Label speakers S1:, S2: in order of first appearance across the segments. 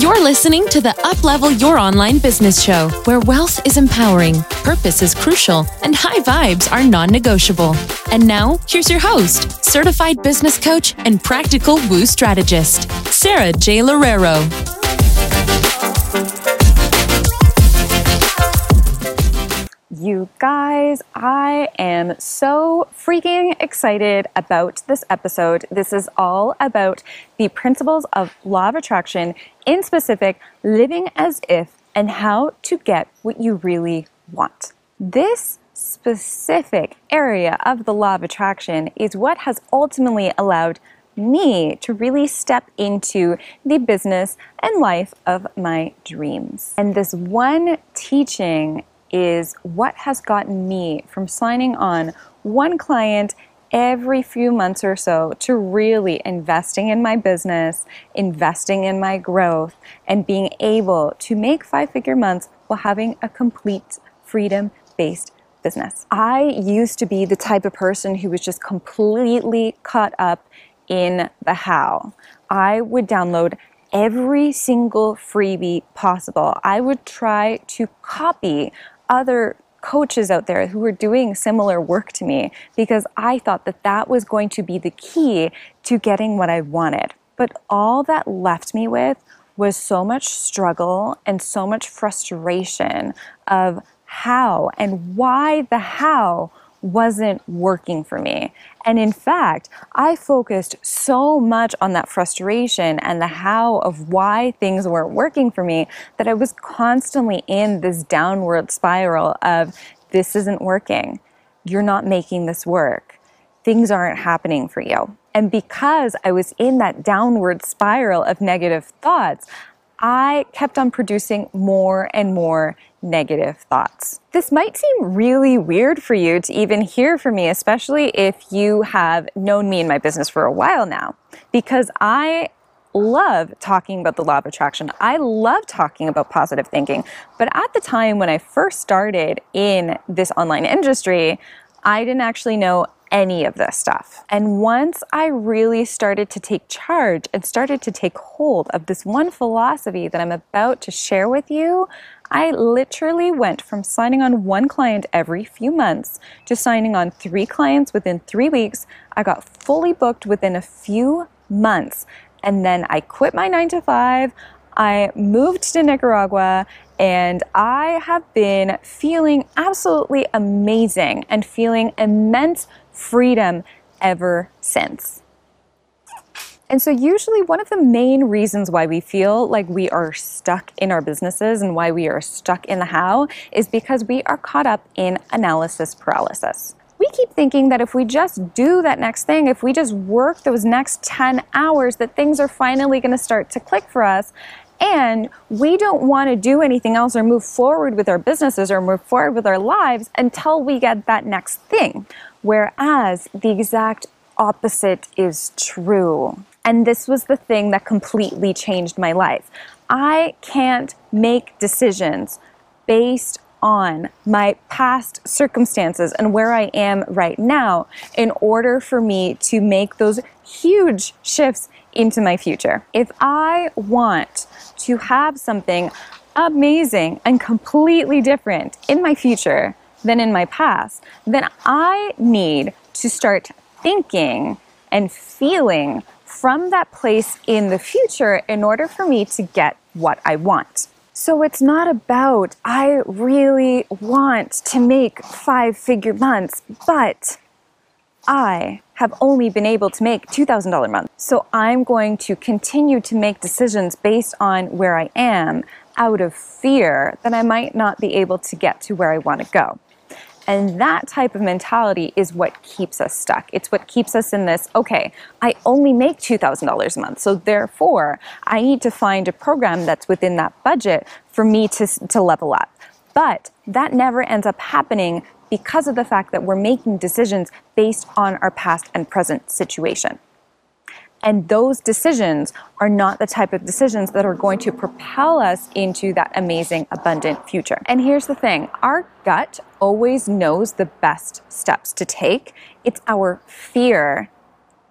S1: You're listening to the Uplevel Your Online Business Show, where wealth is empowering, purpose is crucial, and high vibes are non negotiable. And now, here's your host, certified business coach and practical woo strategist, Sara J. Loureiro.
S2: You guys, I am so freaking excited about this episode. This is all about the principles of law of attraction, in specific, living as if and how to get what you really want. This specific area of the law of attraction is what has ultimately allowed me to really step into the business and life of my dreams. And this one teaching is what has gotten me from signing on one client every few months or so to really investing in my business, investing in my growth, and being able to make five figure months while having a complete freedom based business. I used to be the type of person who was just completely caught up in the how. I would download every single freebie possible. I would try to copy other coaches out there who were doing similar work to me because I thought that that was going to be the key to getting what I wanted. But all that left me with was so much struggle and so much frustration of how and why the how wasn't working for me. And in fact, I focused so much on that frustration and the how of why things weren't working for me that I was constantly in this downward spiral of this isn't working. You're not making this work. Things aren't happening for you. And because I was in that downward spiral of negative thoughts, I kept on producing more and more negative thoughts. This might seem really weird for you to even hear from me, especially if you have known me in my business for a while now, because I love talking about the law of attraction. I love talking about positive thinking. But at the time when I first started in this online industry, I didn't actually know any of this stuff. And once I really started to take charge and started to take hold of this one philosophy that I'm about to share with you, I literally went from signing on one client every few months to signing on three clients within three weeks. I got fully booked within a few months. And then I quit my nine to five. I moved to Nicaragua and I have been feeling absolutely amazing and feeling immense freedom ever since. And so, usually, one of the main reasons why we feel like we are stuck in our businesses and why we are stuck in the how is because we are caught up in analysis paralysis. We keep thinking that if we just do that next thing, if we just work those next 10 hours, that things are finally going to start to click for us. And we don't want to do anything else or move forward with our businesses or move forward with our lives until we get that next thing. Whereas the exact opposite is true. And this was the thing that completely changed my life. I can't make decisions based on my past circumstances and where I am right now in order for me to make those huge shifts into my future. If I want to have something amazing and completely different in my future than in my past, then I need to start thinking and feeling from that place in the future in order for me to get what I want. So it's not about, I really want to make five figure months, but I have only been able to make $2,000 months. So I'm going to continue to make decisions based on where I am out of fear that I might not be able to get to where I want to go. And that type of mentality is what keeps us stuck. It's what keeps us in this, okay, I only make $2,000 a month. So therefore, I need to find a program that's within that budget for me to, to level up. But that never ends up happening because of the fact that we're making decisions based on our past and present situation. And those decisions are not the type of decisions that are going to propel us into that amazing, abundant future. And here's the thing our gut always knows the best steps to take. It's our fear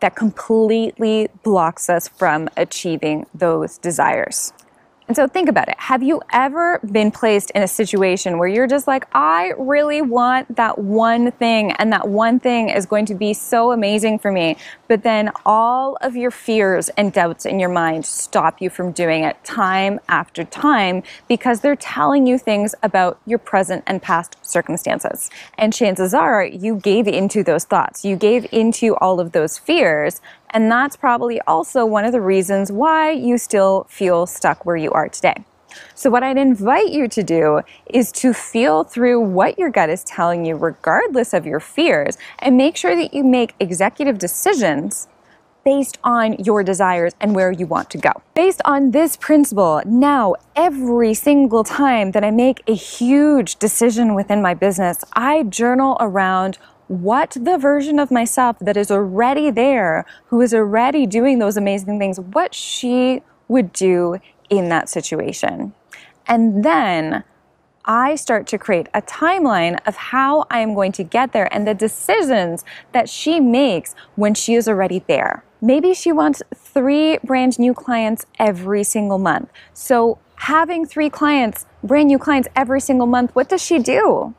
S2: that completely blocks us from achieving those desires. And so think about it. Have you ever been placed in a situation where you're just like, I really want that one thing, and that one thing is going to be so amazing for me, but then all of your fears and doubts in your mind stop you from doing it time after time because they're telling you things about your present and past circumstances. And chances are you gave into those thoughts, you gave into all of those fears. And that's probably also one of the reasons why you still feel stuck where you are today. So, what I'd invite you to do is to feel through what your gut is telling you, regardless of your fears, and make sure that you make executive decisions based on your desires and where you want to go. Based on this principle, now every single time that I make a huge decision within my business, I journal around what the version of myself that is already there, who is already doing those amazing things, what she would do in that situation. And then I start to create a timeline of how I am going to get there and the decisions that she makes when she is already there. Maybe she wants three brand new clients every single month. So, having three clients, brand new clients every single month, what does she do?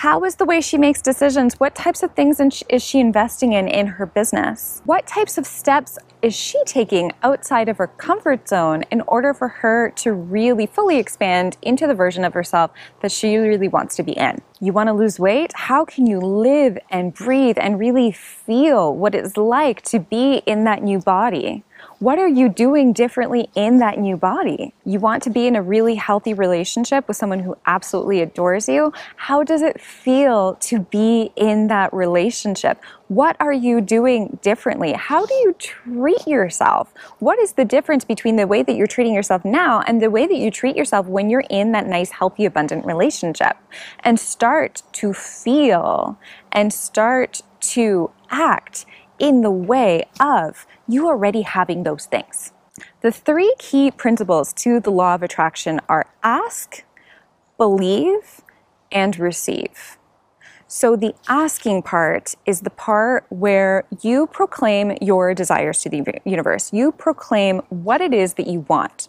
S2: How is the way she makes decisions? What types of things is she investing in in her business? What types of steps is she taking outside of her comfort zone in order for her to really fully expand into the version of herself that she really wants to be in? You want to lose weight? How can you live and breathe and really feel what it's like to be in that new body? What are you doing differently in that new body? You want to be in a really healthy relationship with someone who absolutely adores you. How does it feel to be in that relationship? What are you doing differently? How do you treat yourself? What is the difference between the way that you're treating yourself now and the way that you treat yourself when you're in that nice, healthy, abundant relationship? And start to feel and start to act in the way of you already having those things. The three key principles to the law of attraction are ask, believe, and receive. So, the asking part is the part where you proclaim your desires to the universe. You proclaim what it is that you want.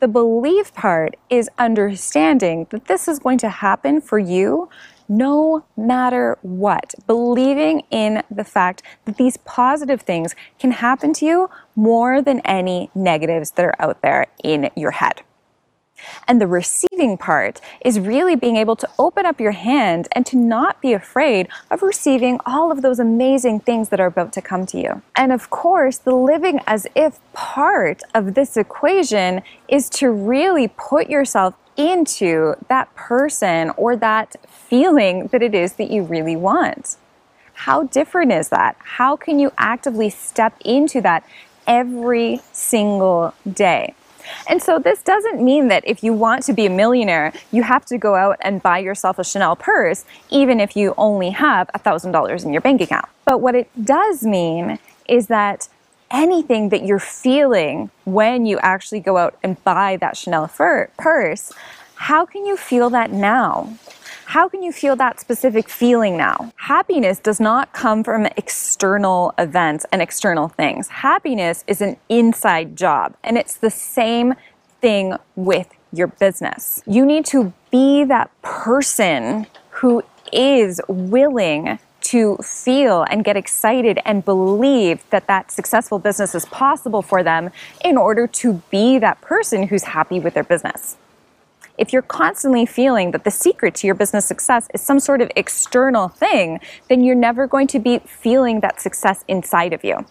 S2: The believe part is understanding that this is going to happen for you no matter what, believing in the fact that these positive things can happen to you more than any negatives that are out there in your head. And the receiving part is really being able to open up your hand and to not be afraid of receiving all of those amazing things that are about to come to you. And of course, the living as if part of this equation is to really put yourself into that person or that feeling that it is that you really want. How different is that? How can you actively step into that every single day? And so this doesn't mean that if you want to be a millionaire, you have to go out and buy yourself a Chanel purse, even if you only have $1,000 in your bank account. But what it does mean is that anything that you're feeling when you actually go out and buy that Chanel fur- purse, how can you feel that now? How can you feel that specific feeling now? Happiness does not come from external events and external things. Happiness is an inside job, and it's the same thing with your business. You need to be that person who is willing to feel and get excited and believe that that successful business is possible for them in order to be that person who's happy with their business if you're constantly feeling that the secret to your business success is some sort of external thing, then you're never going to be feeling that success inside of you.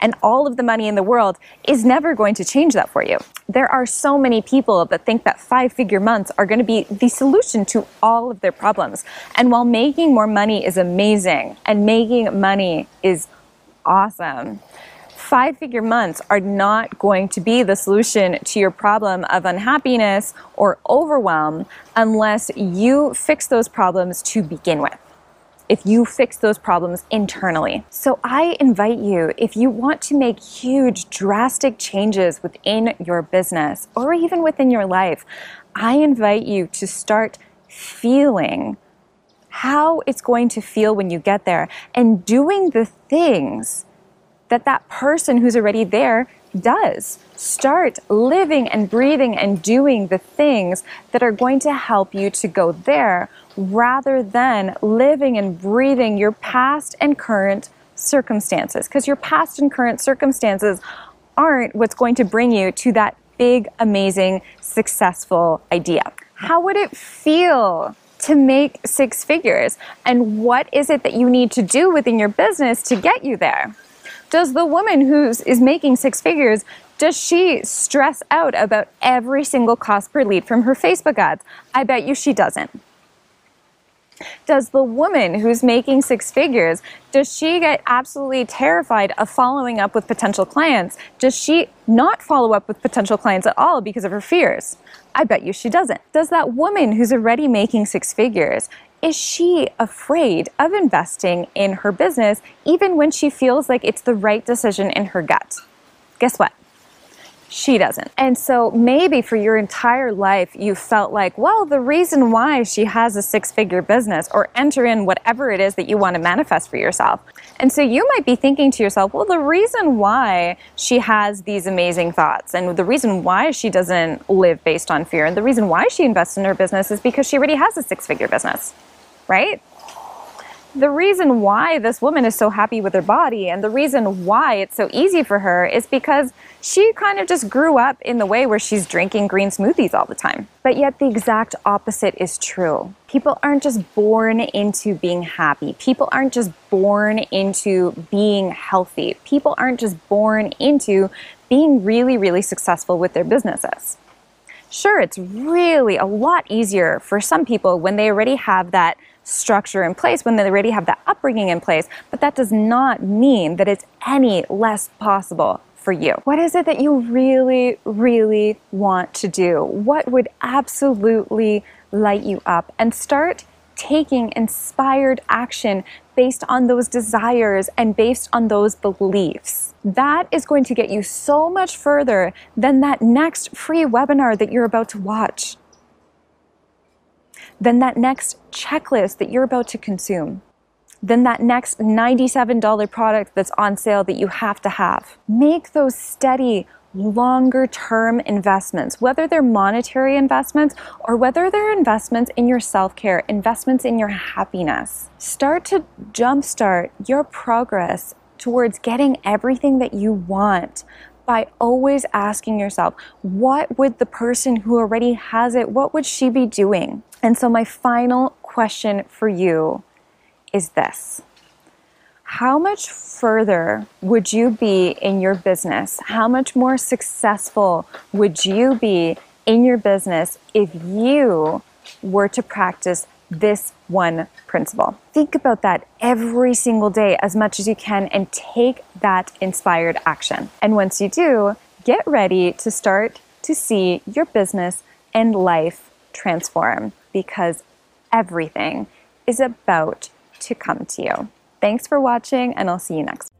S2: And all of the money in the world is never going to change that for you. There are so many people that think that five figure months are going to be the solution to all of their problems. And while making more money is amazing and making money is awesome, five figure months are not going to be the solution to your problem of unhappiness or overwhelm unless you fix those problems to begin with. If you fix those problems internally. So, I invite you, if you want to make huge, drastic changes within your business or even within your life, I invite you to start feeling how it's going to feel when you get there and doing the things that that person who's already there does. Start living and breathing and doing the things that are going to help you to go there rather than living and breathing your past and current circumstances. Because your past and current circumstances aren't what's going to bring you to that big, amazing, successful idea. How would it feel to make six figures? And what is it that you need to do within your business to get you there? Does the woman who is making six figures does she stress out about every single cost per lead from her Facebook ads? I bet you she doesn't. Does the woman who's making six figures, does she get absolutely terrified of following up with potential clients? Does she not follow up with potential clients at all because of her fears? I bet you she doesn't. Does that woman who's already making six figures, is she afraid of investing in her business even when she feels like it's the right decision in her gut? Guess what? She doesn't. And so maybe for your entire life, you felt like, well, the reason why she has a six figure business or enter in whatever it is that you want to manifest for yourself. And so you might be thinking to yourself, well, the reason why she has these amazing thoughts and the reason why she doesn't live based on fear and the reason why she invests in her business is because she already has a six figure business, right? The reason why this woman is so happy with her body and the reason why it's so easy for her is because she kind of just grew up in the way where she's drinking green smoothies all the time. But yet, the exact opposite is true. People aren't just born into being happy. People aren't just born into being healthy. People aren't just born into being really, really successful with their businesses. Sure, it's really a lot easier for some people when they already have that structure in place, when they already have that upbringing in place, but that does not mean that it's any less possible for you. What is it that you really, really want to do? What would absolutely light you up? And start taking inspired action based on those desires and based on those beliefs. That is going to get you so much further than that next free webinar that you're about to watch then that next checklist that you're about to consume, then that next $97 product that's on sale that you have to have. Make those steady, longer term investments, whether they're monetary investments or whether they're investments in your self care, investments in your happiness. Start to jumpstart your progress towards getting everything that you want by always asking yourself, what would the person who already has it, what would she be doing? And so, my final question for you is this How much further would you be in your business? How much more successful would you be in your business if you were to practice this one principle? Think about that every single day as much as you can and take that inspired action. And once you do, get ready to start to see your business and life transform because everything is about to come to you. Thanks for watching, and I'll see you next.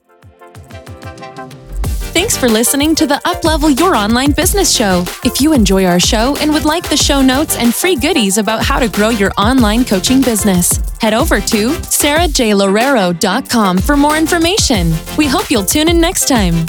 S1: Thanks for listening to the Uplevel Your Online Business Show. If you enjoy our show and would like the show notes and free goodies about how to grow your online coaching business, head over to sarajloureiro.com for more information. We hope you'll tune in next time.